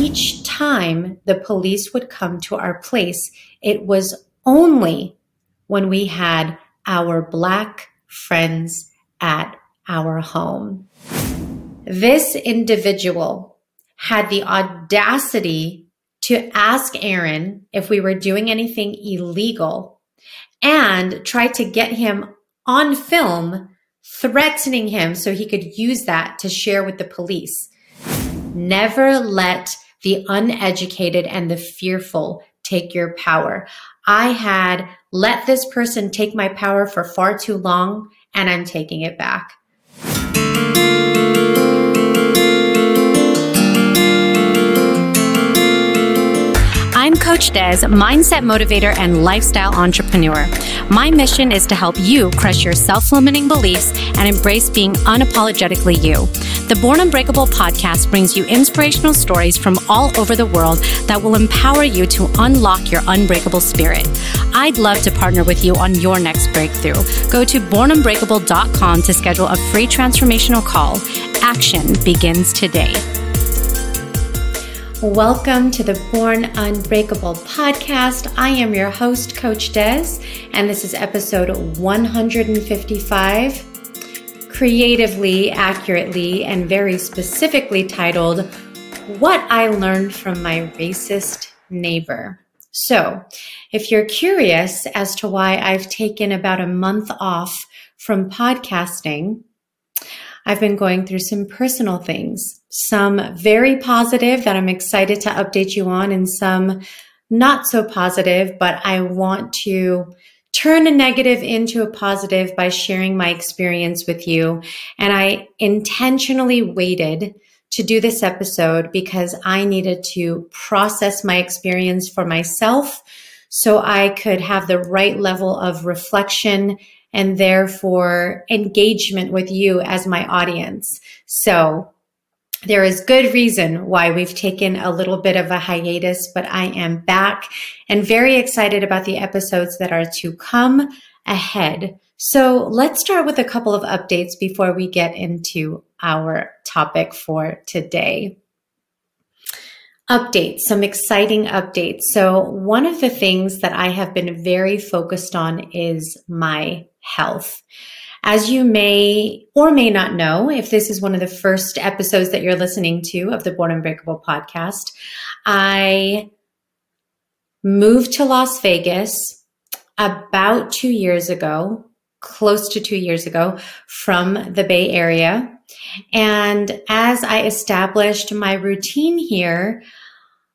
each time the police would come to our place, it was only when we had our Black friends at our home. This individual had the audacity to ask Aaron if we were doing anything illegal and tried to get him on film threatening him so he could use that to share with the police. Never let the uneducated and the fearful take your power. I had let this person take my power for far too long and I'm taking it back. Coach Dez, mindset motivator and lifestyle entrepreneur. My mission is to help you crush your self limiting beliefs and embrace being unapologetically you. The Born Unbreakable podcast brings you inspirational stories from all over the world that will empower you to unlock your unbreakable spirit. I'd love to partner with you on your next breakthrough. Go to bornunbreakable.com to schedule a free transformational call. Action begins today. Welcome to the Born Unbreakable podcast. I am your host, Coach Dez, and this is episode 155, creatively, accurately, and very specifically titled, What I Learned from My Racist Neighbor. So, if you're curious as to why I've taken about a month off from podcasting, I've been going through some personal things, some very positive that I'm excited to update you on, and some not so positive, but I want to turn a negative into a positive by sharing my experience with you. And I intentionally waited to do this episode because I needed to process my experience for myself so I could have the right level of reflection and therefore engagement with you as my audience. So there is good reason why we've taken a little bit of a hiatus, but I am back and very excited about the episodes that are to come ahead. So let's start with a couple of updates before we get into our topic for today updates, some exciting updates. So, one of the things that I have been very focused on is my health. As you may or may not know, if this is one of the first episodes that you're listening to of the Born Unbreakable podcast, I moved to Las Vegas about two years ago, close to two years ago from the Bay Area. And as I established my routine here,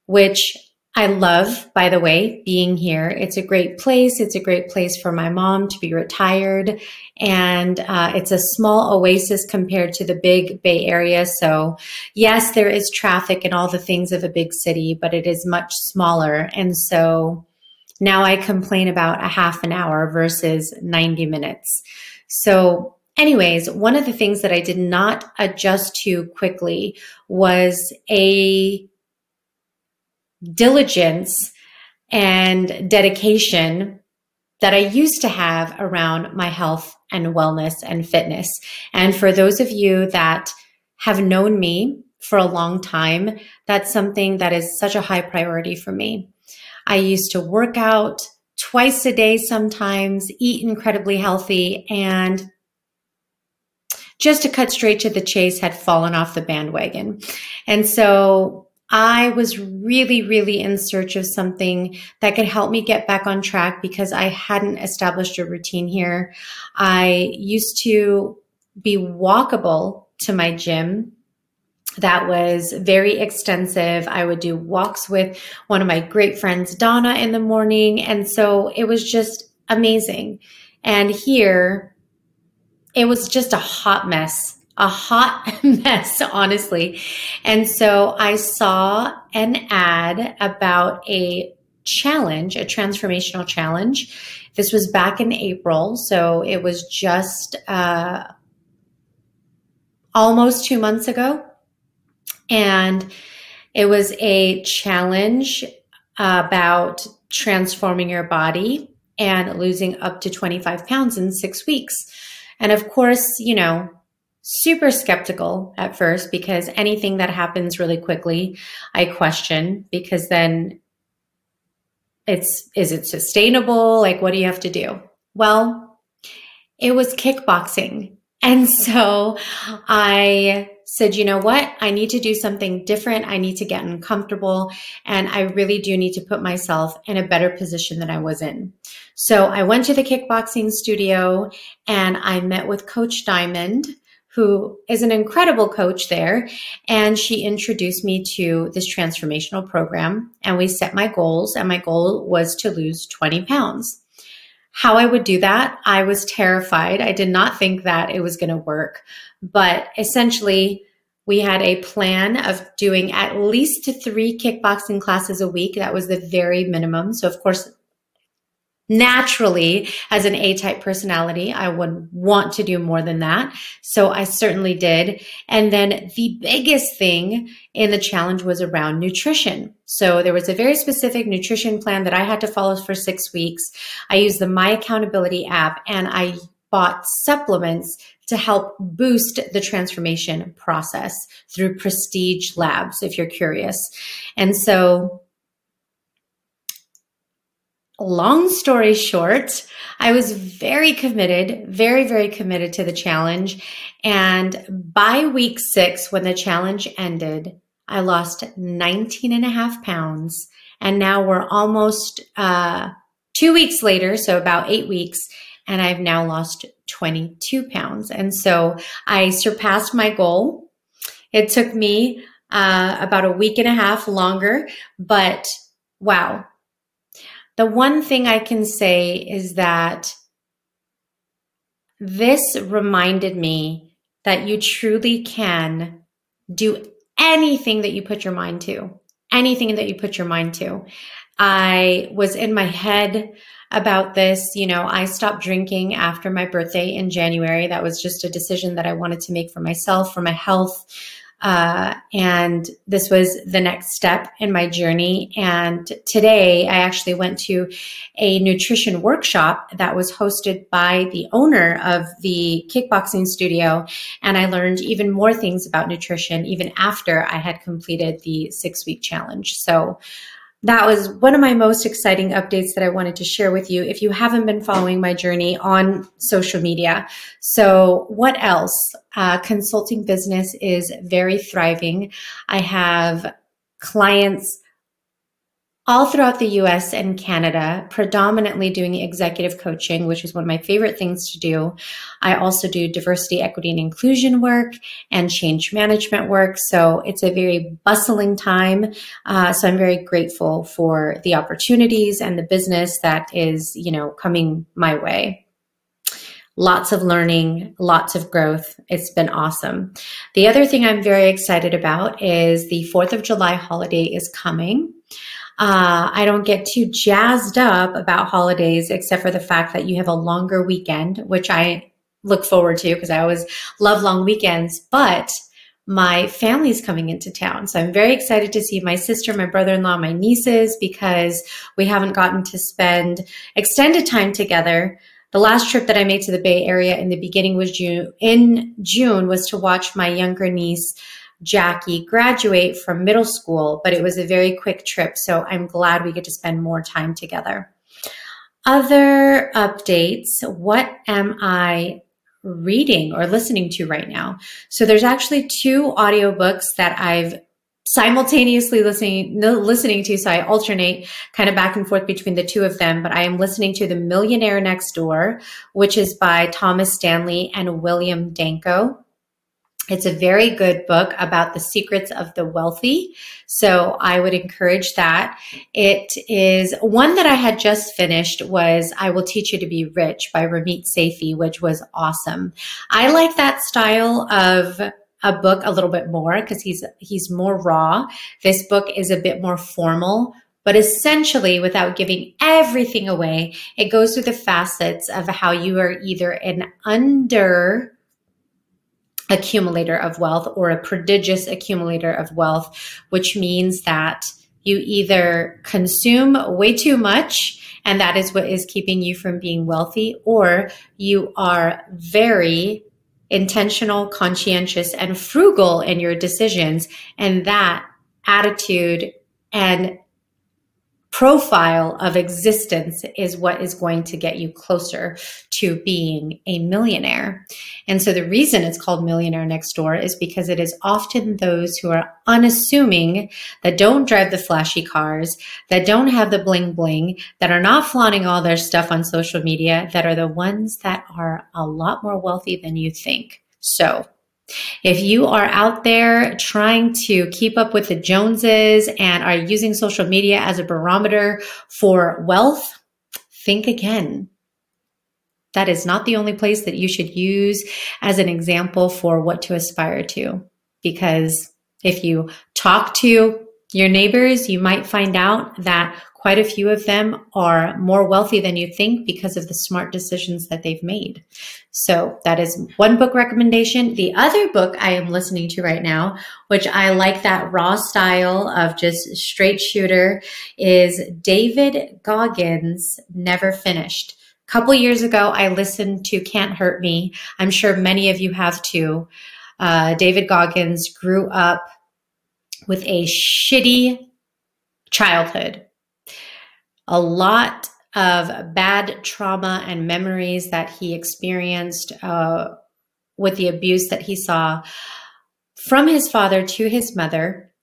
which I love, by the way, being here. It's a great place. It's a great place for my mom to be retired. And uh, it's a small oasis compared to the big Bay Area. So, yes, there is traffic and all the things of a big city, but it is much smaller. And so now I complain about a half an hour versus 90 minutes. So, anyways, one of the things that I did not adjust to quickly was a diligence and dedication that I used to have around my health and wellness and fitness. And for those of you that have known me for a long time, that's something that is such a high priority for me. I used to work out twice a day sometimes, eat incredibly healthy, and just to cut straight to the chase, had fallen off the bandwagon. And so I was really, really in search of something that could help me get back on track because I hadn't established a routine here. I used to be walkable to my gym. That was very extensive. I would do walks with one of my great friends, Donna, in the morning. And so it was just amazing. And here, it was just a hot mess a hot mess, honestly. And so I saw an ad about a challenge, a transformational challenge. This was back in April. So it was just uh, almost two months ago. And it was a challenge about transforming your body and losing up to 25 pounds in six weeks. And of course, you know, super skeptical at first because anything that happens really quickly, I question because then it's is it sustainable? Like what do you have to do? Well, it was kickboxing. And so I said, you know what? I need to do something different. I need to get uncomfortable. And I really do need to put myself in a better position than I was in. So I went to the kickboxing studio and I met with Coach Diamond who is an incredible coach there. And she introduced me to this transformational program. And we set my goals, and my goal was to lose 20 pounds. How I would do that, I was terrified. I did not think that it was going to work. But essentially, we had a plan of doing at least three kickboxing classes a week. That was the very minimum. So, of course, naturally as an A-type personality, I would want to do more than that. So I certainly did. And then the biggest thing in the challenge was around nutrition. So there was a very specific nutrition plan that I had to follow for six weeks. I used the My Accountability app and I bought supplements to help boost the transformation process through Prestige Labs, if you're curious. And so long story short, I was very committed, very, very committed to the challenge. And by week six, when the challenge ended, I lost 19 and a half pounds. And now we're almost uh, two weeks later, so about eight weeks, and I've now lost 22 pounds. And so I surpassed my goal. It took me uh, about a week and a half longer, but wow, the one thing I can say is that this reminded me that you truly can do anything that you put your mind to, anything that you put your mind to. I was in my head about this. You know, I stopped drinking after my birthday in January. That was just a decision that I wanted to make for myself, for my health. Uh, and this was the next step in my journey. And today I actually went to a nutrition workshop that was hosted by the owner of the kickboxing studio. And I learned even more things about nutrition even after I had completed the six week challenge. So that was one of my most exciting updates that I wanted to share with you if you haven't been following my journey on social media. So, what else? Uh, consulting business is very thriving. I have clients all throughout the US and Canada, predominantly doing executive coaching, which is one of my favorite things to do. I also do diversity, equity, and inclusion work and change management work. So it's a very bustling time. Uh, so I'm very grateful for the opportunities and the business that is, you know, coming my way. Lots of learning, lots of growth. It's been awesome. The other thing I'm very excited about is the 4th of July holiday is coming. Uh, I don't get too jazzed up about holidays, except for the fact that you have a longer weekend, which I look forward to because I always love long weekends. But my family's coming into town. So I'm very excited to see my sister, my brother in law, my nieces, because we haven't gotten to spend extended time together. The last trip that I made to the Bay Area in the beginning was June, in June was to watch my younger niece Jackie graduate from middle school, but it was a very quick trip. So I'm glad we get to spend more time together. Other updates What am I reading or listening to right now? So there's actually two audiobooks that I've simultaneously listening listening to so i alternate kind of back and forth between the two of them but i am listening to the millionaire next door which is by thomas stanley and william danko it's a very good book about the secrets of the wealthy. So I would encourage that. It is one that I had just finished was I Will Teach You to Be Rich by Ramit Sethi, which was awesome. I like that style of a book a little bit more because he's he's more raw. This book is a bit more formal, but essentially, without giving everything away, it goes through the facets of how you are either an under accumulator of wealth or a prodigious accumulator of wealth, which means that you either consume way too much and that is what is keeping you from being wealthy, or you are very intentional, conscientious, and frugal in your decisions. And that attitude and profile of existence is what is going to get you closer to being a millionaire. And so the reason it's called Millionaire Next Door is because it is often those who are unassuming, that don't drive the flashy cars, that don't have the bling bling, that are not flaunting all their stuff on social media, that are the ones that are a lot more wealthy than you think. So if you are out there trying to keep up with the Joneses and are using social media as a barometer for wealth, think again. That is not the only place that you should use as an example for what to aspire to. Because if you talk to your neighbors, you might find out that Quite a few of them are more wealthy than you think because of the smart decisions that they've made. So that is one book recommendation. The other book I am listening to right now, which I like that raw style of just straight shooter, is David Goggins' Never Finished. A couple years ago, I listened to Can't Hurt Me. I'm sure many of you have too. Uh, David Goggins grew up with a shitty childhood a lot of bad trauma and memories that he experienced uh, with the abuse that he saw from his father to his mother.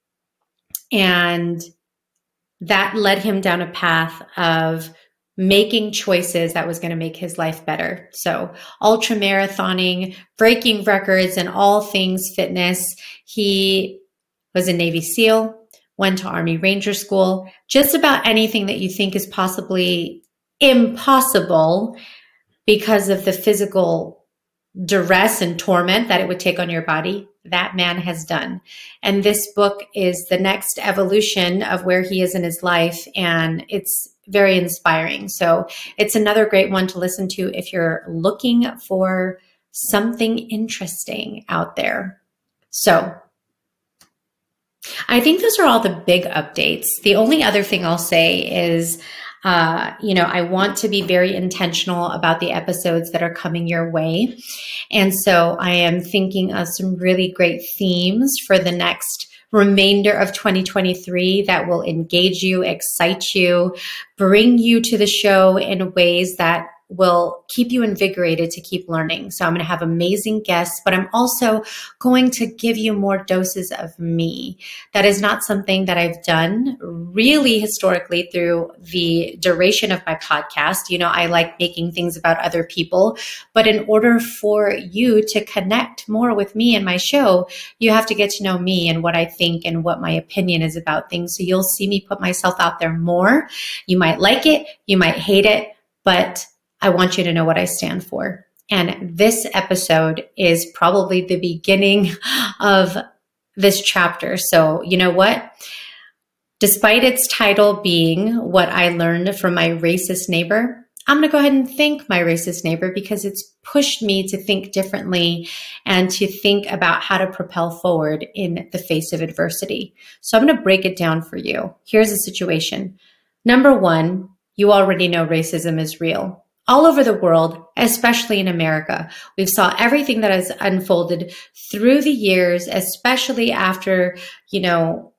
And that led him down a path of making choices that was going to make his life better. So, ultra marathoning, breaking records, and all things fitness. He was a Navy SEAL went to Army Ranger School, just about anything that you think is possibly impossible because of the physical duress and torment that it would take on your body, that man has done. And this book is the next evolution of where he is in his life. And it's very inspiring. So it's another great one to listen to if you're looking for something interesting out there. So I think those are all the big updates. The only other thing I'll say is, uh, you know, I want to be very intentional about the episodes that are coming your way. And so I am thinking of some really great themes for the next remainder of 2023 that will engage you, excite you, bring you to the show in ways that will keep you invigorated to keep learning. So I'm going to have amazing guests, but I'm also going to give you more doses of me. That is not something that I've done really historically through the duration of my podcast. You know, I like making things about other people, but in order for you to connect more with me and my show, you have to get to know me and what I think and what my opinion is about things. So you'll see me put myself out there more. You might like it, you might hate it, but I want you to know what I stand for. And this episode is probably the beginning of this chapter. So, you know what? Despite its title being what I learned from my racist neighbor, I'm going to go ahead and thank my racist neighbor because it's pushed me to think differently and to think about how to propel forward in the face of adversity. So I'm going to break it down for you. Here's the situation. Number one, you already know racism is real all over the world, especially in America. We've saw everything that has unfolded through the years, especially after, you know,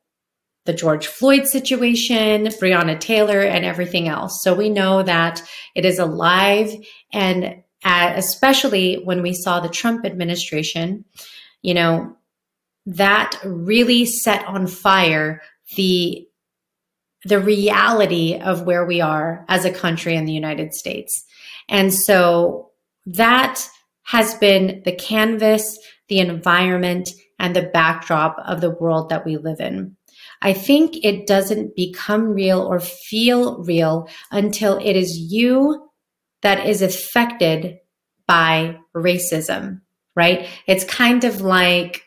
the George Floyd situation, Breonna Taylor, and everything else. So we know that it is alive. And uh, especially when we saw the Trump administration, you know, that really set on fire the the reality of where we are as a country in the United States. And so that has been the canvas, the environment, and the backdrop of the world that we live in. I think it doesn't become real or feel real until it is you that is affected by racism, right? It's kind of like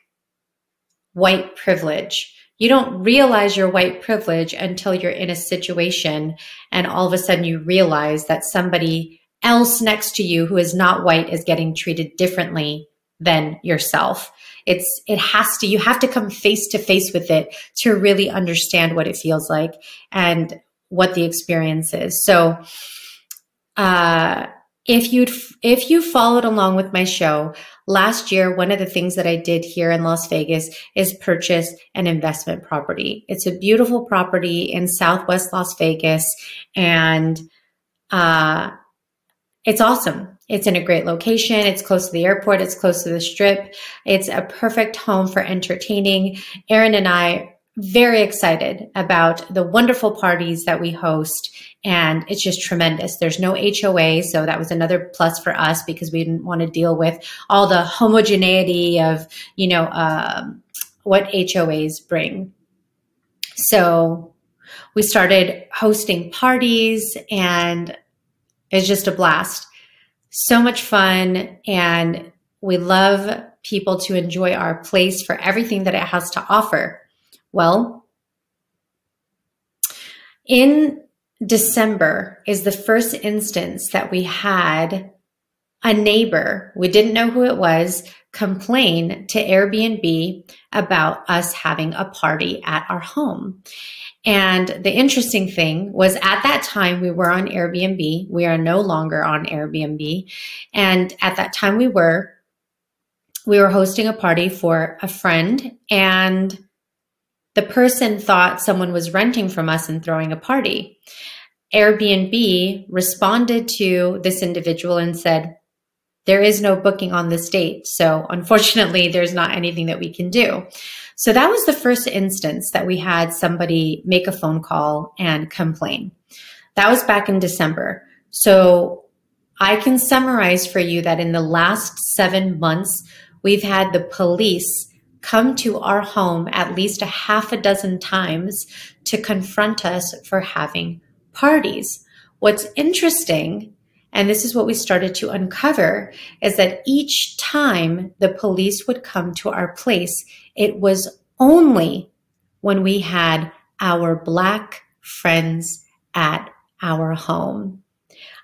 white privilege. You don't realize your white privilege until you're in a situation and all of a sudden you realize that somebody else next to you who is not white is getting treated differently than yourself. It's, it has to, you have to come face to face with it to really understand what it feels like and what the experience is. So, uh, if you'd if you followed along with my show last year one of the things that i did here in las vegas is purchase an investment property it's a beautiful property in southwest las vegas and uh, it's awesome. It's in a great location. It's close to the airport. It's close to the strip. It's a perfect home for entertaining. Aaron and i very excited about the wonderful parties that we host and it's just tremendous. There's no HOA, so that was another plus for us because we didn't want to deal with all the homogeneity of, you know, um, what HOAs bring. So we started hosting parties and it's just a blast. So much fun and we love people to enjoy our place for everything that it has to offer. Well, in December is the first instance that we had a neighbor, we didn't know who it was, complain to Airbnb about us having a party at our home. And the interesting thing was at that time we were on Airbnb. We are no longer on Airbnb. And at that time we were, we were hosting a party for a friend and the person thought someone was renting from us and throwing a party. Airbnb responded to this individual and said, There is no booking on this date. So, unfortunately, there's not anything that we can do. So, that was the first instance that we had somebody make a phone call and complain. That was back in December. So, I can summarize for you that in the last seven months, we've had the police come to our home at least a half a dozen times to confront us for having parties. What's interesting, and this is what we started to uncover, is that each time the police would come to our place, it was only when we had our Black friends at our home.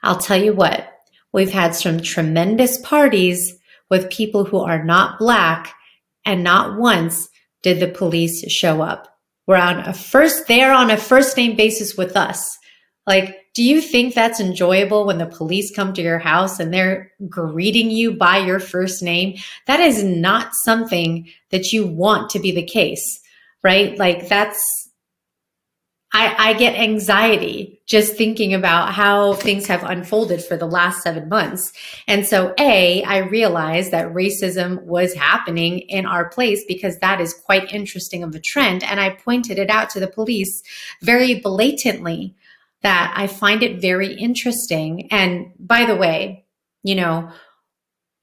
I'll tell you what, we've had some tremendous parties with people who are not Black and not once did the police show up. We're on a first, they're on a first name basis with us. Like, do you think that's enjoyable when the police come to your house and they're greeting you by your first name? That is not something that you want to be the case, right? Like, that's I, I get anxiety just thinking about how things have unfolded for the last seven months. And so, A, I realized that racism was happening in our place because that is quite interesting of a trend. And I pointed it out to the police very blatantly that I find it very interesting. And by the way, you know,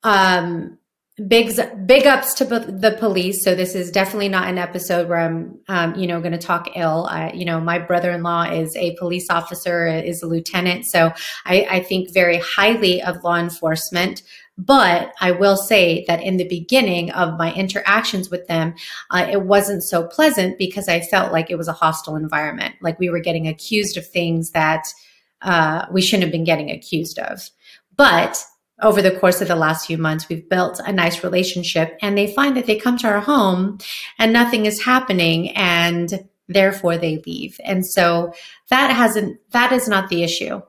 um, big big ups to the police. So this is definitely not an episode where i'm um, you know going to talk ill. I, you know my brother-in-law is a police officer is a lieutenant. So I, I think very highly of law enforcement but I will say that in the beginning of my interactions with them, uh, it wasn't so pleasant because I felt like it was a hostile environment. Like we were getting accused of things that uh, we shouldn't have been getting accused of. But over the course of the last few months, we've built a nice relationship and they find that they come to our home and nothing is happening and therefore they leave. And so that hasn't, that is not the issue.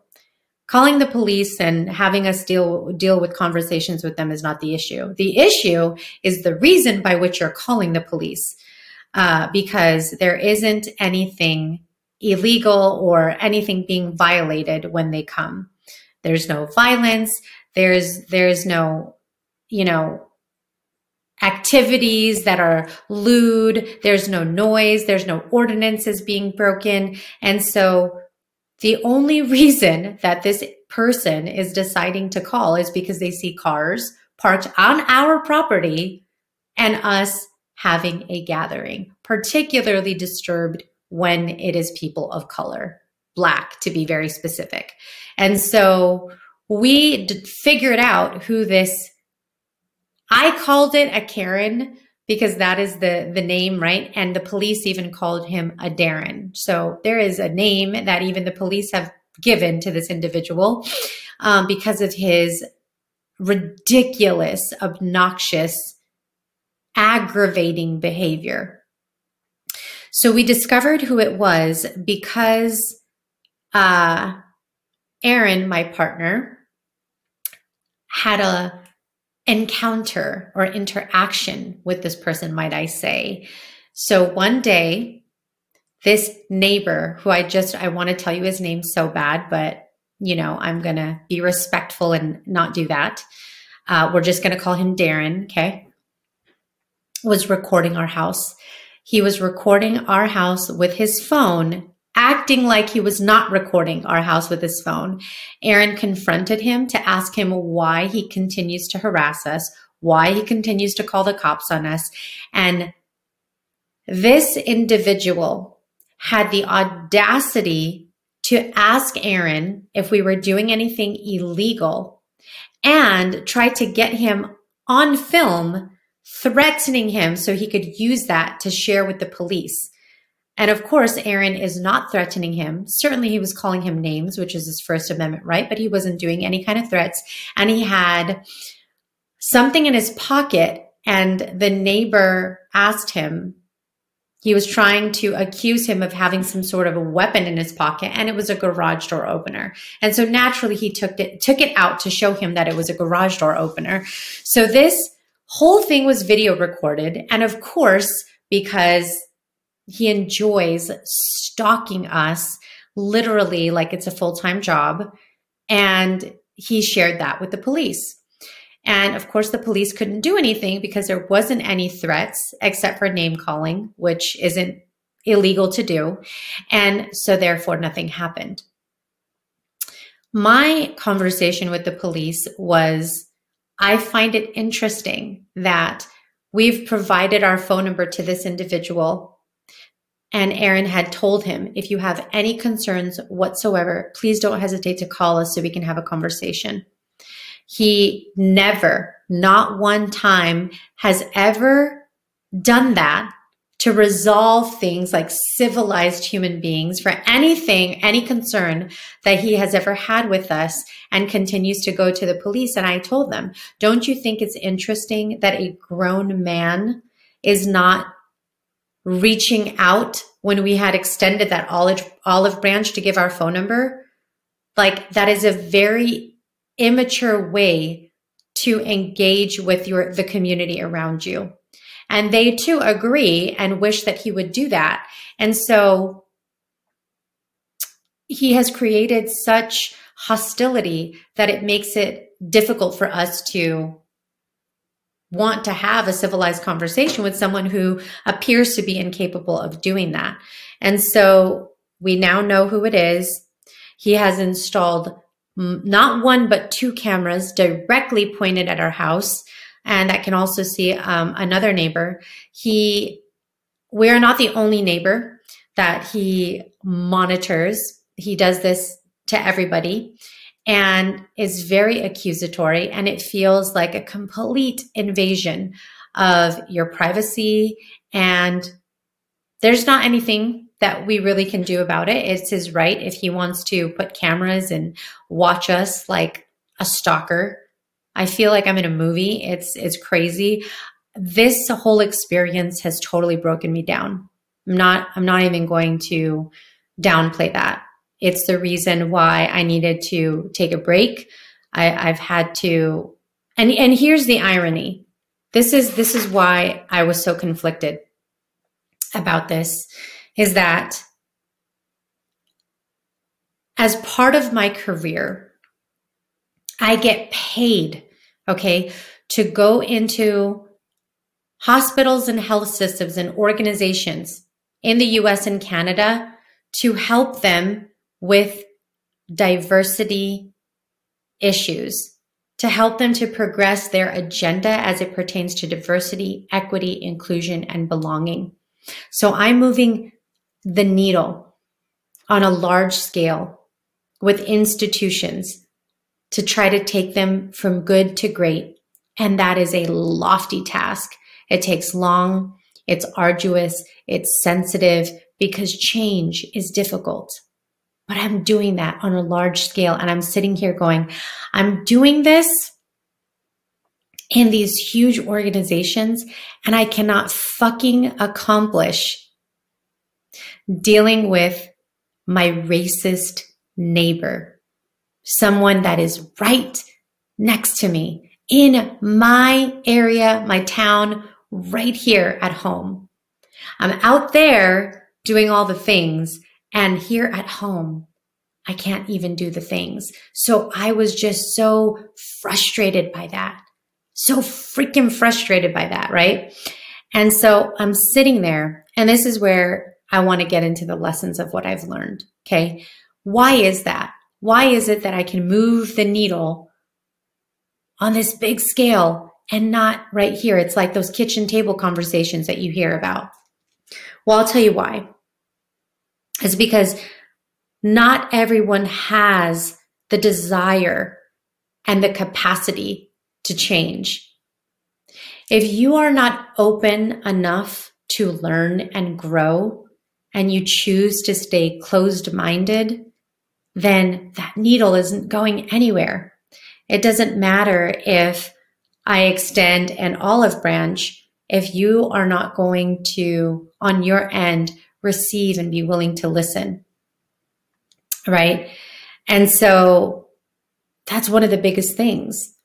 Calling the police and having us deal, deal with conversations with them is not the issue. The issue is the reason by which you're calling the police. Uh, because there isn't anything illegal or anything being violated when they come. There's no violence. There's there's no, you know, activities that are lewd. There's no noise. There's no ordinances being broken. And so the only reason that this person is deciding to call is because they see cars parked on our property and us having a gathering, particularly disturbed when it is people of color, black to be very specific. And so we d- figured out who this I called it a Karen because that is the the name, right? And the police even called him a Darren. So there is a name that even the police have given to this individual um, because of his ridiculous, obnoxious, aggravating behavior. So we discovered who it was because uh, Aaron, my partner, had a encounter or interaction with this person, might I say. So one day, this neighbor who I just, I want to tell you his name so bad, but you know, I'm going to be respectful and not do that. Uh, we're just going to call him Darren. Okay. Was recording our house. He was recording our house with his phone acting like he was not recording our house with his phone. Aaron confronted him to ask him why he continues to harass us, why he continues to call the cops on us. And this individual had the audacity to ask Aaron if we were doing anything illegal and try to get him on film threatening him so he could use that to share with the police. And of course, Aaron is not threatening him. Certainly, he was calling him names, which is his First Amendment right, but he wasn't doing any kind of threats. And he had something in his pocket, and the neighbor asked him, he was trying to accuse him of having some sort of a weapon in his pocket and it was a garage door opener. And so naturally he took it took it out to show him that it was a garage door opener. So this whole thing was video recorded and of course because he enjoys stalking us literally like it's a full time job. And he shared that with the police. And of course, the police couldn't do anything because there wasn't any threats except for name calling, which isn't illegal to do. And so, therefore, nothing happened. My conversation with the police was I find it interesting that we've provided our phone number to this individual and Aaron had told him, if you have any concerns whatsoever, please don't hesitate to call us so we can have a conversation. He never, not one time, has ever done that to resolve things like civilized human beings for anything, any concern that he has ever had with us and continues to go to the police. And I told them, don't you think it's interesting that a grown man is not reaching out when we had extended that olive olive branch to give our phone number. Like that is a very immature way to engage with your the community around you. And they too agree and wish that he would do that. And so he has created such hostility that it makes it difficult for us to want to have a civilized conversation with someone who appears to be incapable of doing that. And so we now know who it is. He has installed not one, but two cameras directly pointed at our house. And I can also see um, another neighbor. He, we are not the only neighbor that he monitors. He does this to everybody and is very accusatory and it feels like a complete invasion of your privacy and there's not anything that we really can do about it. It's his right if he wants to put cameras and watch us like a stalker. I feel like I'm in a movie. It's it's crazy. This whole experience has totally broken me down. I'm not I'm not even going to downplay that. It's the reason why I needed to take a break. I, I've had to, and, and here's the irony. This is, this is why I was so conflicted about this is that as part of my career, I get paid, okay, to go into hospitals and health systems and organizations in the US and Canada to help them with diversity issues to help them to progress their agenda as it pertains to diversity, equity, inclusion, and belonging. So I'm moving the needle on a large scale with institutions to try to take them from good to great. And that is a lofty task. It takes long, it's arduous, it's sensitive because change is difficult but I'm doing that on a large scale. And I'm sitting here going, I'm doing this in these huge organizations and I cannot fucking accomplish dealing with my racist neighbor, someone that is right next to me in my area, my town, right here at home. I'm out there doing all the things and here at home, I can't even do the things. So I was just so frustrated by that. So freaking frustrated by that, right? And so I'm sitting there, and this is where I want to get into the lessons of what I've learned. Okay. Why is that? Why is it that I can move the needle on this big scale and not right here? It's like those kitchen table conversations that you hear about. Well, I'll tell you why. It's because not everyone has the desire and the capacity to change. If you are not open enough to learn and grow, and you choose to stay closed minded, then that needle isn't going anywhere. It doesn't matter if I extend an olive branch if you are not going to, on your end, receive and be willing to listen. Right. And so that's one of the biggest things.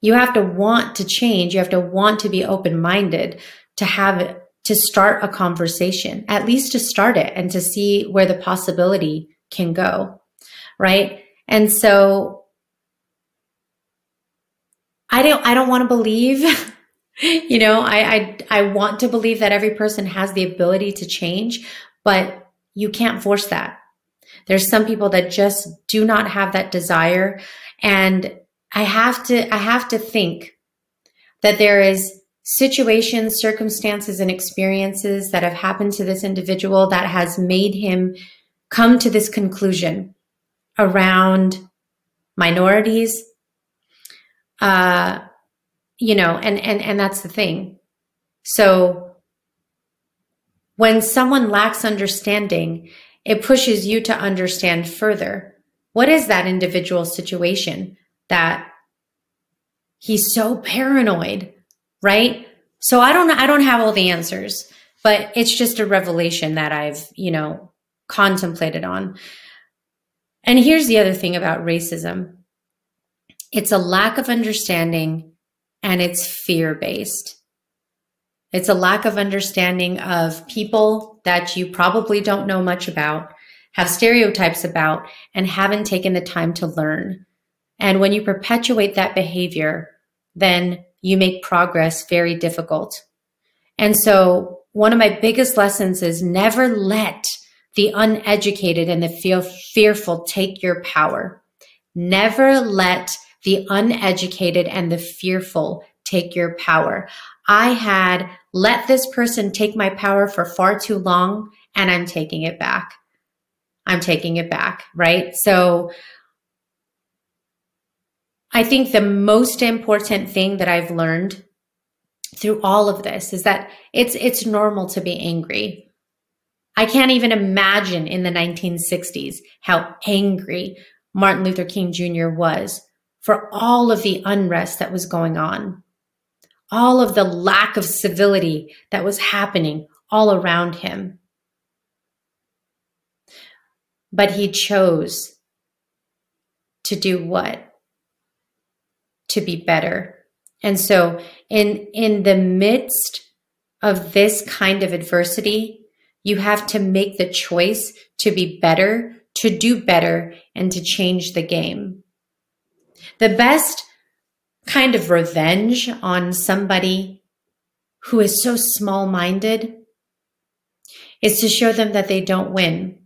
You have to want to change. You have to want to be open minded to have it, to start a conversation, at least to start it and to see where the possibility can go. Right. And so I don't, I don't want to believe you know, I, I, I want to believe that every person has the ability to change, but you can't force that. There's some people that just do not have that desire. And I have to, I have to think that there is situations, circumstances, and experiences that have happened to this individual that has made him come to this conclusion around minorities, uh, you know, and, and, and that's the thing. So when someone lacks understanding, it pushes you to understand further. What is that individual situation that he's so paranoid, right? So I don't I don't have all the answers, but it's just a revelation that I've, you know, contemplated on. And here's the other thing about racism. It's a lack of understanding and it's fear based. It's a lack of understanding of people that you probably don't know much about, have stereotypes about, and haven't taken the time to learn. And when you perpetuate that behavior, then you make progress very difficult. And so, one of my biggest lessons is never let the uneducated and the fearful take your power. Never let the uneducated and the fearful take your power. I had let this person take my power for far too long and I'm taking it back. I'm taking it back, right? So I think the most important thing that I've learned through all of this is that it's it's normal to be angry. I can't even imagine in the 1960s how angry Martin Luther King Jr. was for all of the unrest that was going on, all of the lack of civility that was happening all around him. But he chose to do what? To be better. And so in in the midst of this kind of adversity, you have to make the choice to be better, to do better, and to change the game. The best kind of revenge on somebody who is so small minded is to show them that they don't win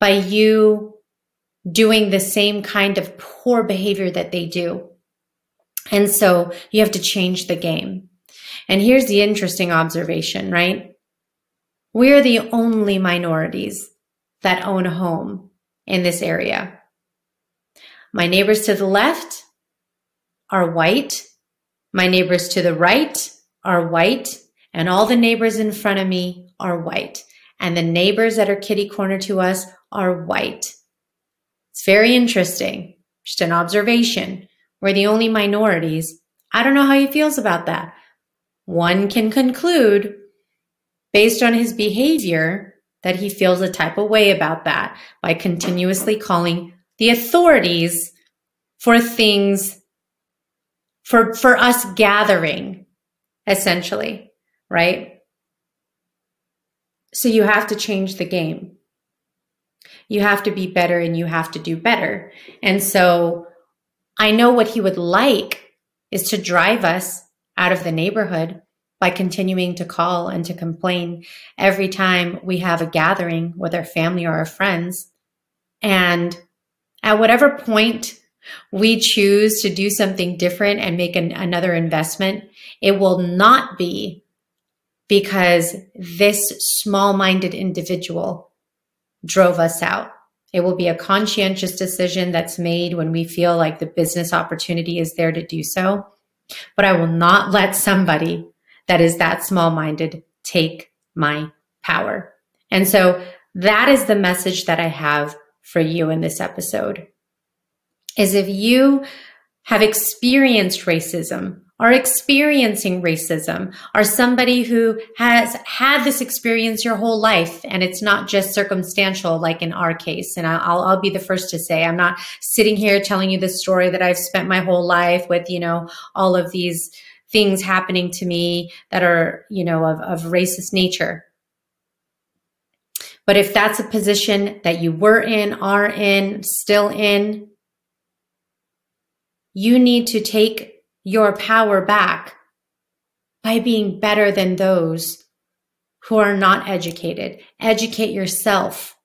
by you doing the same kind of poor behavior that they do. And so you have to change the game. And here's the interesting observation, right? We're the only minorities that own a home in this area. My neighbors to the left are white. My neighbors to the right are white. And all the neighbors in front of me are white. And the neighbors that are kitty corner to us are white. It's very interesting. Just an observation. We're the only minorities. I don't know how he feels about that. One can conclude based on his behavior that he feels a type of way about that by continuously calling the authorities for things for, for us gathering, essentially, right? So you have to change the game. You have to be better and you have to do better. And so I know what he would like is to drive us out of the neighborhood by continuing to call and to complain every time we have a gathering with our family or our friends. And at whatever point we choose to do something different and make an, another investment, it will not be because this small minded individual drove us out. It will be a conscientious decision that's made when we feel like the business opportunity is there to do so. But I will not let somebody that is that small minded take my power. And so that is the message that I have for you in this episode is if you have experienced racism are experiencing racism are somebody who has had this experience your whole life and it's not just circumstantial like in our case and I'll, I'll be the first to say i'm not sitting here telling you the story that i've spent my whole life with you know all of these things happening to me that are you know of, of racist nature but if that's a position that you were in are in still in you need to take your power back by being better than those who are not educated. Educate yourself.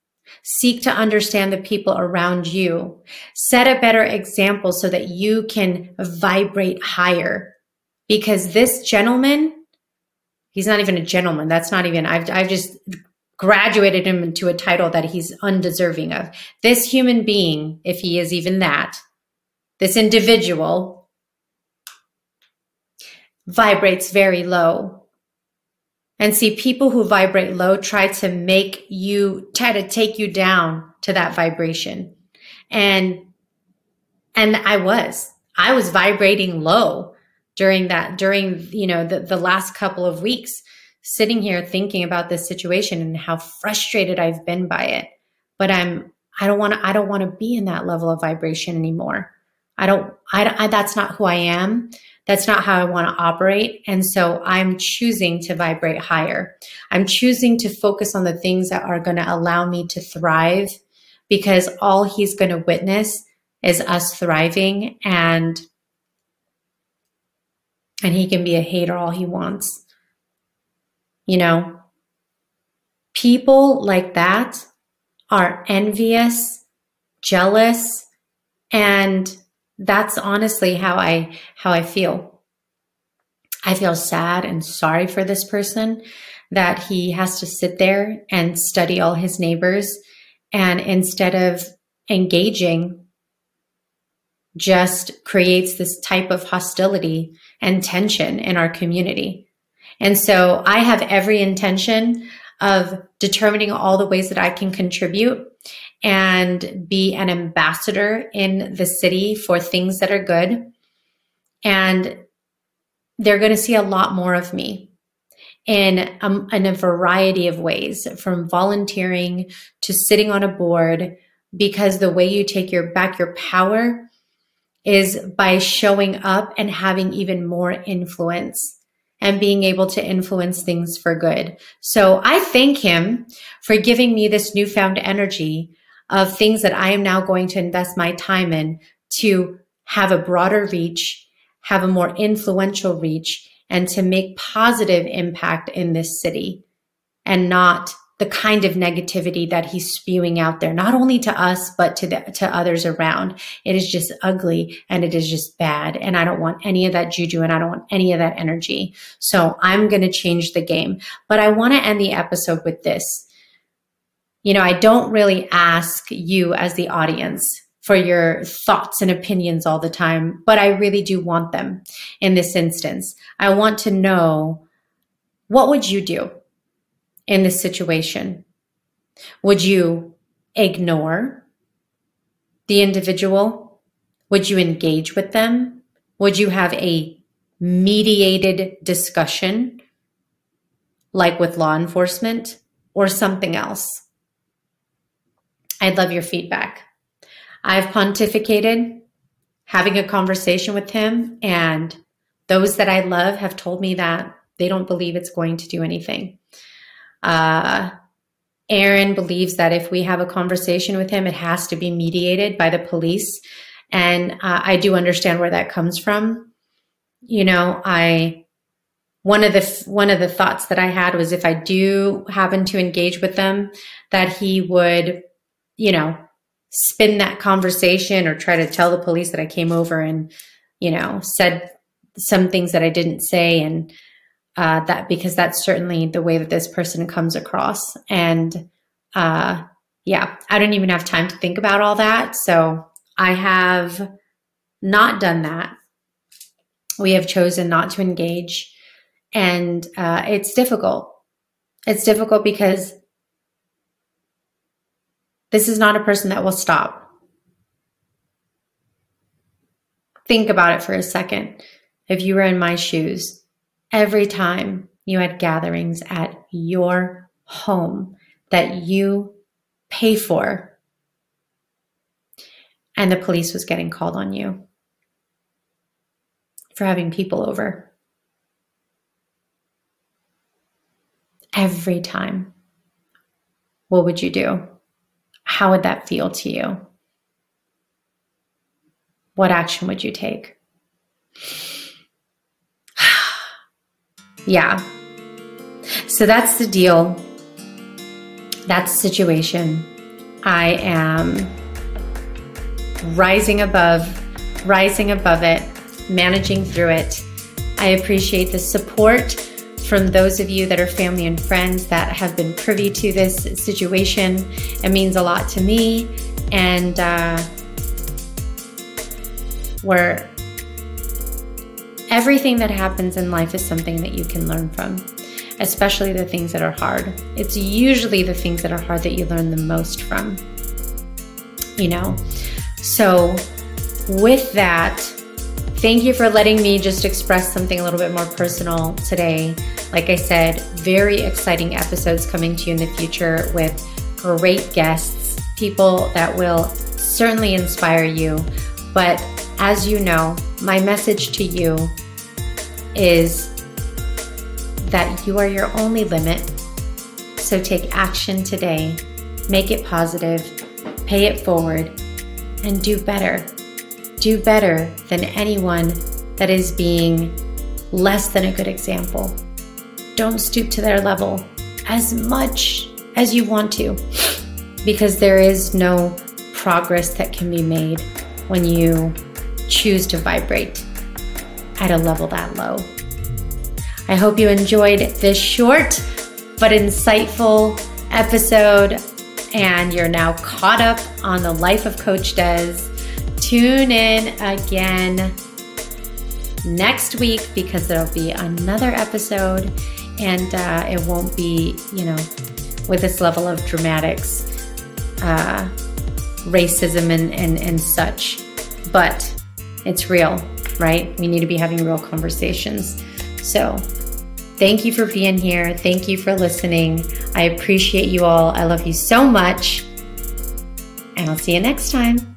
Seek to understand the people around you. Set a better example so that you can vibrate higher. Because this gentleman, he's not even a gentleman. That's not even, I've, I've just graduated him into a title that he's undeserving of. This human being, if he is even that, this individual vibrates very low. And see, people who vibrate low try to make you, try to take you down to that vibration. And, and I was, I was vibrating low during that, during, you know, the, the last couple of weeks, sitting here thinking about this situation and how frustrated I've been by it. But I'm, I don't want to, I don't want to be in that level of vibration anymore. I don't, I, I, that's not who I am. That's not how I want to operate. And so I'm choosing to vibrate higher. I'm choosing to focus on the things that are going to allow me to thrive because all he's going to witness is us thriving and and he can be a hater all he wants. You know, people like that are envious, jealous, and that's honestly how I how I feel. I feel sad and sorry for this person that he has to sit there and study all his neighbors and instead of engaging just creates this type of hostility and tension in our community. And so I have every intention of determining all the ways that I can contribute and be an ambassador in the city for things that are good. And they're going to see a lot more of me in, um, in a variety of ways, from volunteering to sitting on a board, because the way you take your back your power is by showing up and having even more influence and being able to influence things for good. So I thank him for giving me this newfound energy of things that I am now going to invest my time in to have a broader reach, have a more influential reach, and to make positive impact in this city and not the kind of negativity that he's spewing out there, not only to us, but to the, to others around. It is just ugly and it is just bad. And I don't want any of that juju and I don't want any of that energy. So I'm going to change the game. But I want to end the episode with this you know, I don't really ask you as the audience for your thoughts and opinions all the time, but I really do want them in this instance. I want to know what would you do in this situation? Would you ignore the individual? Would you engage with them? Would you have a mediated discussion like with law enforcement or something else? I'd love your feedback. I've pontificated having a conversation with him. And those that I love have told me that they don't believe it's going to do anything. Uh, Aaron believes that if we have a conversation with him, it has to be mediated by the police. And uh, I do understand where that comes from. You know, I one of the one of the thoughts that I had was if I do happen to engage with them, that he would, you know, spin that conversation or try to tell the police that I came over and, you know, said some things that I didn't say and uh, that because that's certainly the way that this person comes across. And uh, yeah, I don't even have time to think about all that. So I have not done that. We have chosen not to engage. And uh, it's difficult. It's difficult because this is not a person that will stop. Think about it for a second. If you were in my shoes, every time you had gatherings at your home that you pay for, and the police was getting called on you for having people over. Every time. What would you do? how would that feel to you? What action would you take? Yeah. So that's the deal. That's the situation. I am rising above, rising above it, managing through it. I appreciate the support from those of you that are family and friends that have been privy to this situation. It means a lot to me. And uh, where everything that happens in life is something that you can learn from, especially the things that are hard. It's usually the things that are hard that you learn the most from, you know? So, with that, Thank you for letting me just express something a little bit more personal today. Like I said, very exciting episodes coming to you in the future with great guests, people that will certainly inspire you. But as you know, my message to you is that you are your only limit. So take action today, make it positive, pay it forward, and do better do better than anyone that is being less than a good example. Don't stoop to their level as much as you want to, because there is no progress that can be made when you choose to vibrate at a level that low. I hope you enjoyed this short but insightful episode and you're now caught up on the life of Coach Dez tune in again next week because there'll be another episode and uh, it won't be, you know, with this level of dramatics, uh, racism and, and, and such. But it's real, right? We need to be having real conversations. So, thank you for being here. Thank you for listening. I appreciate you all. I love you so much. And I'll see you next time.